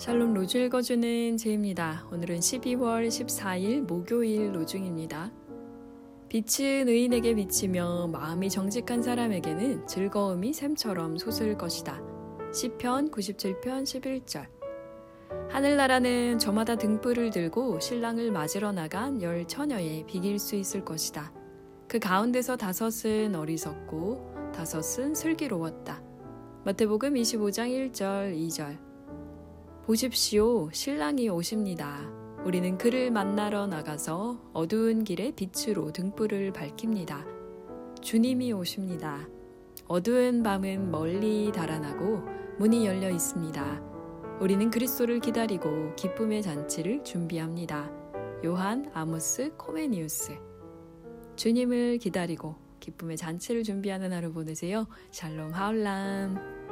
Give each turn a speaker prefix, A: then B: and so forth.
A: 샬롬 로주 읽어주는 제입니다. 오늘은 12월 14일 목요일 로중입니다. 빛은 의인에게 비치며 마음이 정직한 사람에게는 즐거움이 샘처럼 솟을 것이다. 시편 97편 11절 하늘나라는 저마다 등불을 들고 신랑을 맞으러 나간 열 처녀에 비길 수 있을 것이다. 그 가운데서 다섯은 어리석고 다섯은 슬기로웠다. 마태복음 25장 1절 2절 보십시오. 신랑이 오십니다. 우리는 그를 만나러 나가서 어두운 길에 빛으로 등불을 밝힙니다. 주님이 오십니다. 어두운 밤은 멀리 달아나고 문이 열려 있습니다. 우리는 그리스도를 기다리고 기쁨의 잔치를 준비합니다. 요한 아모스 코메니우스 주님을 기다리고 기쁨의 잔치를 준비하는 하루 보내세요. 샬롬 하울람